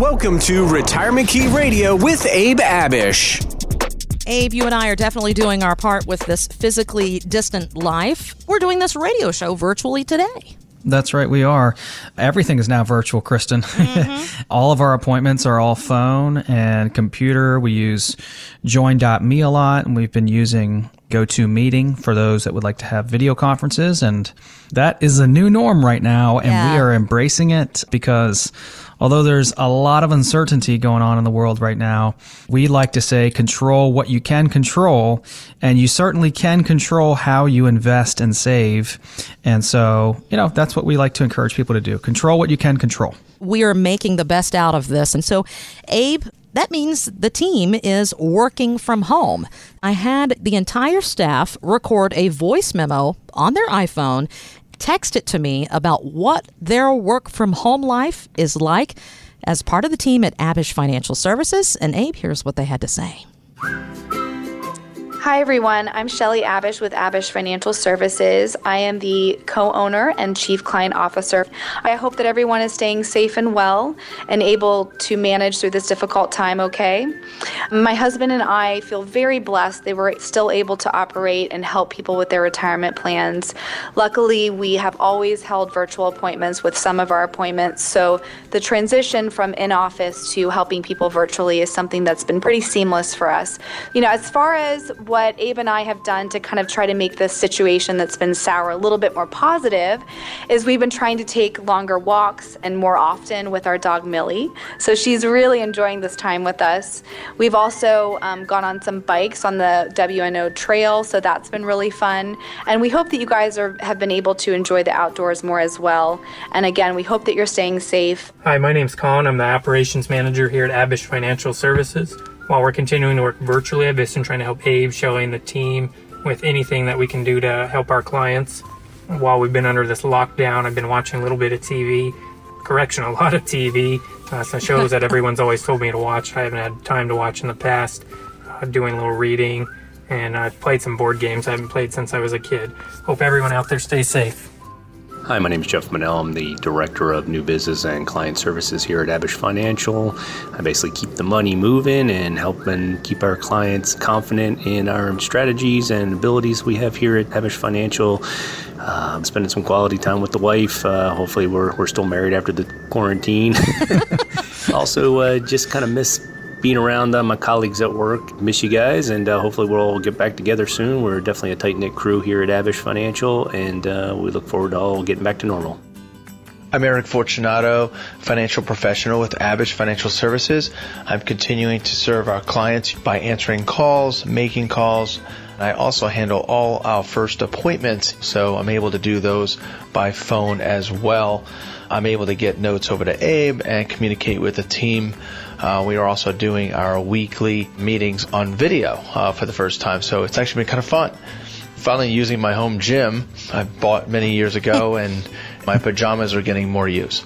Welcome to Retirement Key Radio with Abe Abich. Abe, you and I are definitely doing our part with this physically distant life. We're doing this radio show virtually today. That's right, we are. Everything is now virtual, Kristen. Mm-hmm. all of our appointments are all phone and computer. We use join.me a lot, and we've been using GoToMeeting for those that would like to have video conferences. And that is a new norm right now, and yeah. we are embracing it because although there's a lot of uncertainty going on in the world right now, we like to say control what you can control, and you certainly can control how you invest and save. And so, you know, that's what we like to encourage people to do control what you can control. We are making the best out of this. And so, Abe, that means the team is working from home. I had the entire staff record a voice memo on their iPhone text it to me about what their work from home life is like as part of the team at Abich Financial Services. And Abe, here's what they had to say. Hi, everyone. I'm Shelly Abich with Abich Financial Services. I am the co owner and chief client officer. I hope that everyone is staying safe and well and able to manage through this difficult time okay. My husband and I feel very blessed they were still able to operate and help people with their retirement plans. Luckily, we have always held virtual appointments with some of our appointments, so the transition from in office to helping people virtually is something that's been pretty seamless for us. You know, as far as what Abe and I have done to kind of try to make this situation that's been sour a little bit more positive is we've been trying to take longer walks and more often with our dog Millie. So she's really enjoying this time with us. We've also um, gone on some bikes on the WNO trail, so that's been really fun. And we hope that you guys are, have been able to enjoy the outdoors more as well. And again, we hope that you're staying safe. Hi, my name's Colin. I'm the operations manager here at Abich Financial Services. While we're continuing to work virtually, I've been trying to help Abe, Shelly, and the team with anything that we can do to help our clients. While we've been under this lockdown, I've been watching a little bit of TV, correction, a lot of TV, uh, some shows that everyone's always told me to watch. I haven't had time to watch in the past, uh, doing a little reading, and I've played some board games I haven't played since I was a kid. Hope everyone out there stays safe. Hi, my name is Jeff Manel. I'm the Director of New Business and Client Services here at Abich Financial. I basically keep the money moving and helping keep our clients confident in our strategies and abilities we have here at Abich Financial. Uh, spending some quality time with the wife. Uh, hopefully, we're, we're still married after the quarantine. also, uh, just kind of miss being around uh, my colleagues at work. Miss you guys, and uh, hopefully we'll all get back together soon. We're definitely a tight knit crew here at Abich Financial, and uh, we look forward to all getting back to normal. I'm Eric Fortunato, financial professional with Abich Financial Services. I'm continuing to serve our clients by answering calls, making calls. I also handle all our first appointments, so I'm able to do those by phone as well. I'm able to get notes over to Abe and communicate with the team uh, we are also doing our weekly meetings on video uh, for the first time, so it's actually been kind of fun. Finally, using my home gym I bought many years ago, and my pajamas are getting more use.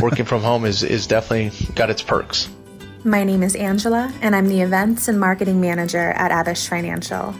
Working from home is, is definitely got its perks. My name is Angela, and I'm the Events and Marketing Manager at Abich Financial.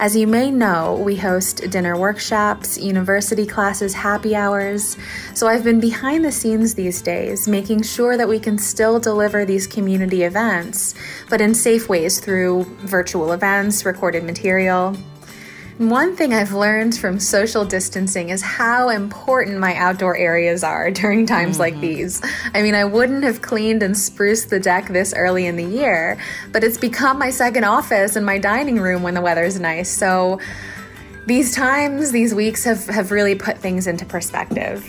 As you may know, we host dinner workshops, university classes, happy hours. So I've been behind the scenes these days, making sure that we can still deliver these community events, but in safe ways through virtual events, recorded material, one thing I've learned from social distancing is how important my outdoor areas are during times mm-hmm. like these. I mean, I wouldn't have cleaned and spruced the deck this early in the year, but it's become my second office and my dining room when the weather's nice. So these times, these weeks have, have really put things into perspective.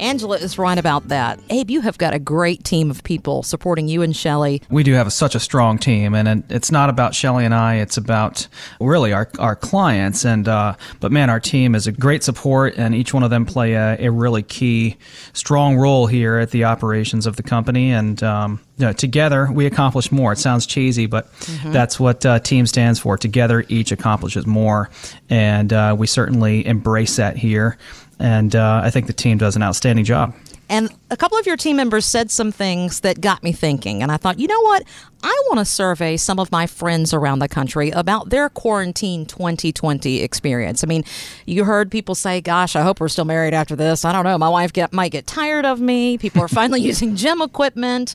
Angela is right about that. Abe, you have got a great team of people supporting you and Shelly. We do have a, such a strong team, and it's not about Shelly and I. It's about really our, our clients. And uh, but man, our team is a great support, and each one of them play a, a really key, strong role here at the operations of the company. And um, you know, together we accomplish more. It sounds cheesy, but mm-hmm. that's what uh, team stands for. Together, each accomplishes more, and uh, we certainly embrace that here and uh, I think the team does an outstanding job. And a couple of your team members said some things that got me thinking. And I thought, you know what? I want to survey some of my friends around the country about their quarantine 2020 experience. I mean, you heard people say, gosh, I hope we're still married after this. I don't know. My wife get, might get tired of me. People are finally using gym equipment,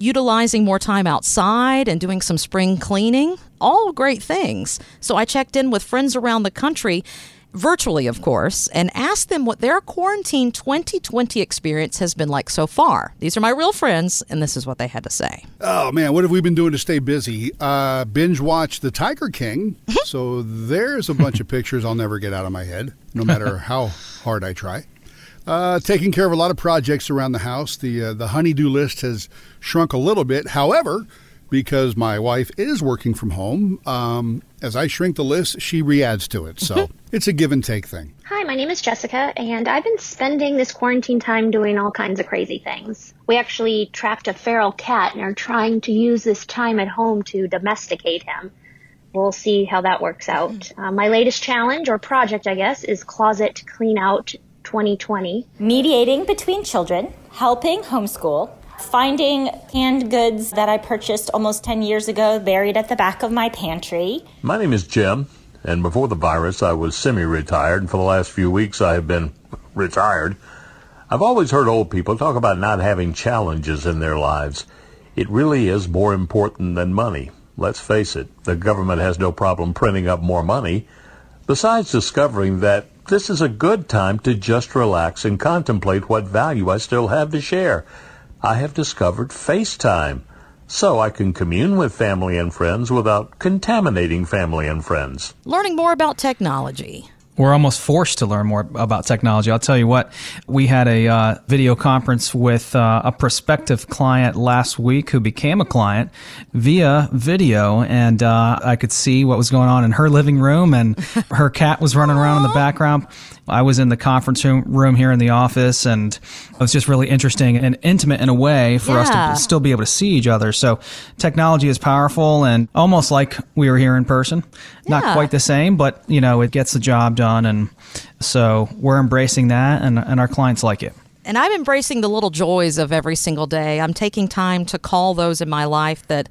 utilizing more time outside, and doing some spring cleaning. All great things. So I checked in with friends around the country virtually, of course, and asked them what their quarantine 2020 experience has been like so far. These are my real friends, and this is what they had to say. Oh, man, what have we been doing to stay busy? Uh, binge watch The Tiger King. so there's a bunch of pictures I'll never get out of my head, no matter how hard I try. Uh, taking care of a lot of projects around the house. The uh, the honeydew list has shrunk a little bit. However, because my wife is working from home, um, as I shrink the list, she re-adds to it. So it's a give and take thing. Hi, my name is Jessica, and I've been spending this quarantine time doing all kinds of crazy things. We actually trapped a feral cat and are trying to use this time at home to domesticate him. We'll see how that works out. Uh, my latest challenge, or project, I guess, is Closet Clean Out 2020. Mediating between children, helping homeschool, finding canned goods that I purchased almost 10 years ago buried at the back of my pantry. My name is Jim, and before the virus, I was semi retired, and for the last few weeks, I have been retired. I've always heard old people talk about not having challenges in their lives. It really is more important than money. Let's face it, the government has no problem printing up more money. Besides discovering that this is a good time to just relax and contemplate what value I still have to share. I have discovered FaceTime, so I can commune with family and friends without contaminating family and friends. Learning more about technology. We're almost forced to learn more about technology. I'll tell you what, we had a uh, video conference with uh, a prospective client last week who became a client via video, and uh, I could see what was going on in her living room, and her cat was running around in the background. I was in the conference room here in the office, and it was just really interesting and intimate in a way for Yeah. us to still be able to see each other. So technology is powerful and almost like we were here in person. Not quite the same, but you know, it gets the job done. And so we're embracing that and, and our clients like it. And I'm embracing the little joys of every single day. I'm taking time to call those in my life that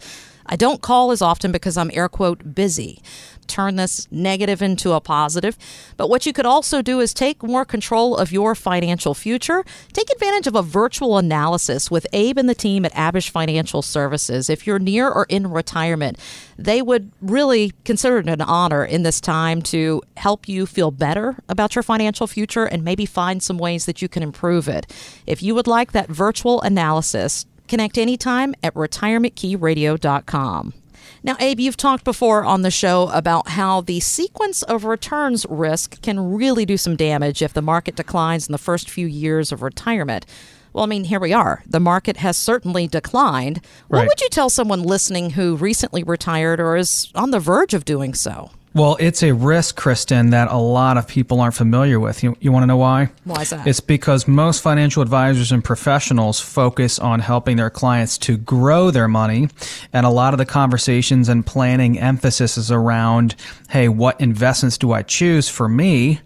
I don't call as often because I'm air quote busy. Turn this negative into a positive. But what you could also do is take more control of your financial future. Take advantage of a virtual analysis with Abe and the team at Abich Financial Services. If you're near or in retirement, they would really consider it an honor in this time to help you feel better about your financial future and maybe find some ways that you can improve it. If you would like that virtual analysis, connect anytime at retirementkeyradio.com. Now, Abe, you've talked before on the show about how the sequence of returns risk can really do some damage if the market declines in the first few years of retirement. Well, I mean, here we are. The market has certainly declined. What would you tell someone listening who recently retired or is on the verge of doing so? Well, it's a risk, Kristen, that a lot of people aren't familiar with. You, you want to know why? Why is that? It's because most financial advisors and professionals focus on helping their clients to grow their money. And a lot of the conversations and planning emphasis is around, hey, what investments do I choose for me?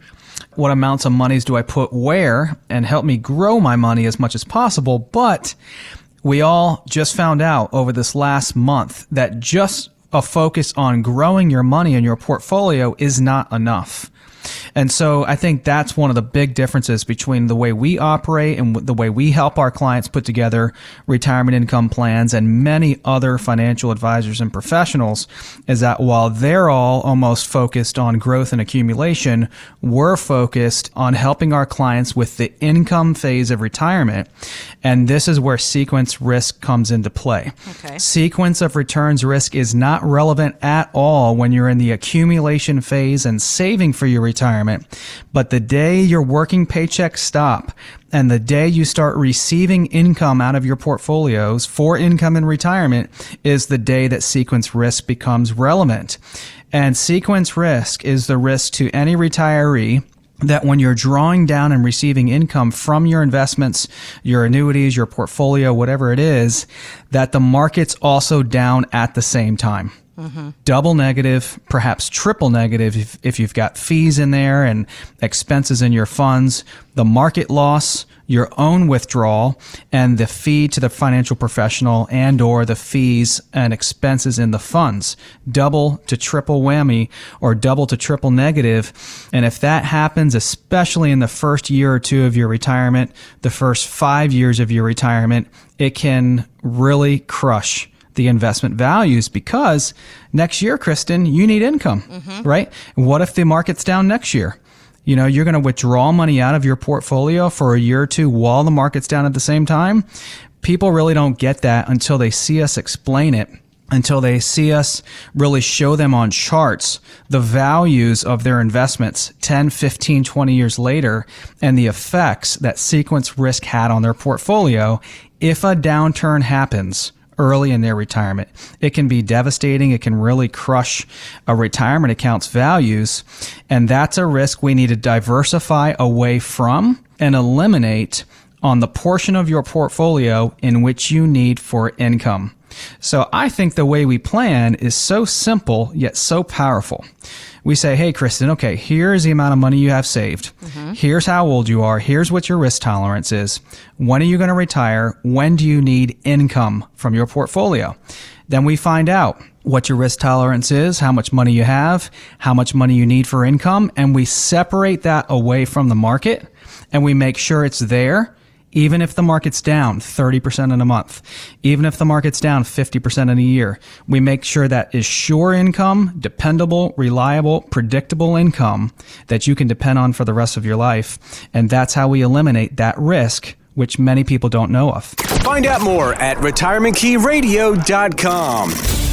What amounts of monies do I put where and help me grow my money as much as possible? But we all just found out over this last month that just a focus on growing your money in your portfolio is not enough. And so I think that's one of the big differences between the way we operate and the way we help our clients put together retirement income plans and many other financial advisors and professionals is that while they're all almost focused on growth and accumulation, we're focused on helping our clients with the income phase of retirement. And this is where sequence risk comes into play. Okay. Sequence of returns risk is not relevant at all when you're in the accumulation phase and saving for your retirement. But the day your working paychecks stop and the day you start receiving income out of your portfolios for income in retirement is the day that sequence risk becomes relevant. And sequence risk is the risk to any retiree that when you're drawing down and receiving income from your investments, your annuities, your portfolio, whatever it is, that the market's also down at the same time. Double negative, perhaps triple negative if, if you've got fees in there and expenses in your funds, the market loss, your own withdrawal, and the fee to the financial professional and or the fees and expenses in the funds. Double to triple whammy or double to triple negative. And if that happens, especially in the first year or two of your retirement, the first five years of your retirement, it can really crush the investment values because next year, Kristen, you need income, mm-hmm. right? What if the market's down next year? You know, you're going to withdraw money out of your portfolio for a year or two while the market's down at the same time. People really don't get that until they see us explain it until they see us really show them on charts the values of their investments 10, 15, 20 years later and the effects that sequence risk had on their portfolio if a downturn happens early in their retirement. It can be devastating. It can really crush a retirement account's values. And that's a risk we need to diversify away from and eliminate on the portion of your portfolio in which you need for income. So I think the way we plan is so simple yet so powerful. We say, hey, Kristen, okay, here's the amount of money you have saved. Mm-hmm. Here's how old you are. Here's what your risk tolerance is. When are you going to retire? When do you need income from your portfolio? Then we find out what your risk tolerance is, how much money you have, how much money you need for income, and we separate that away from the market and we make sure it's there even if the market's down 30% in a month, even if the market's down 50% in a year, we make sure that is sure income, dependable, reliable, predictable income that you can depend on for the rest of your life. And that's how we eliminate that risk, which many people don't know of. Find out more at retirementkeyradio.com.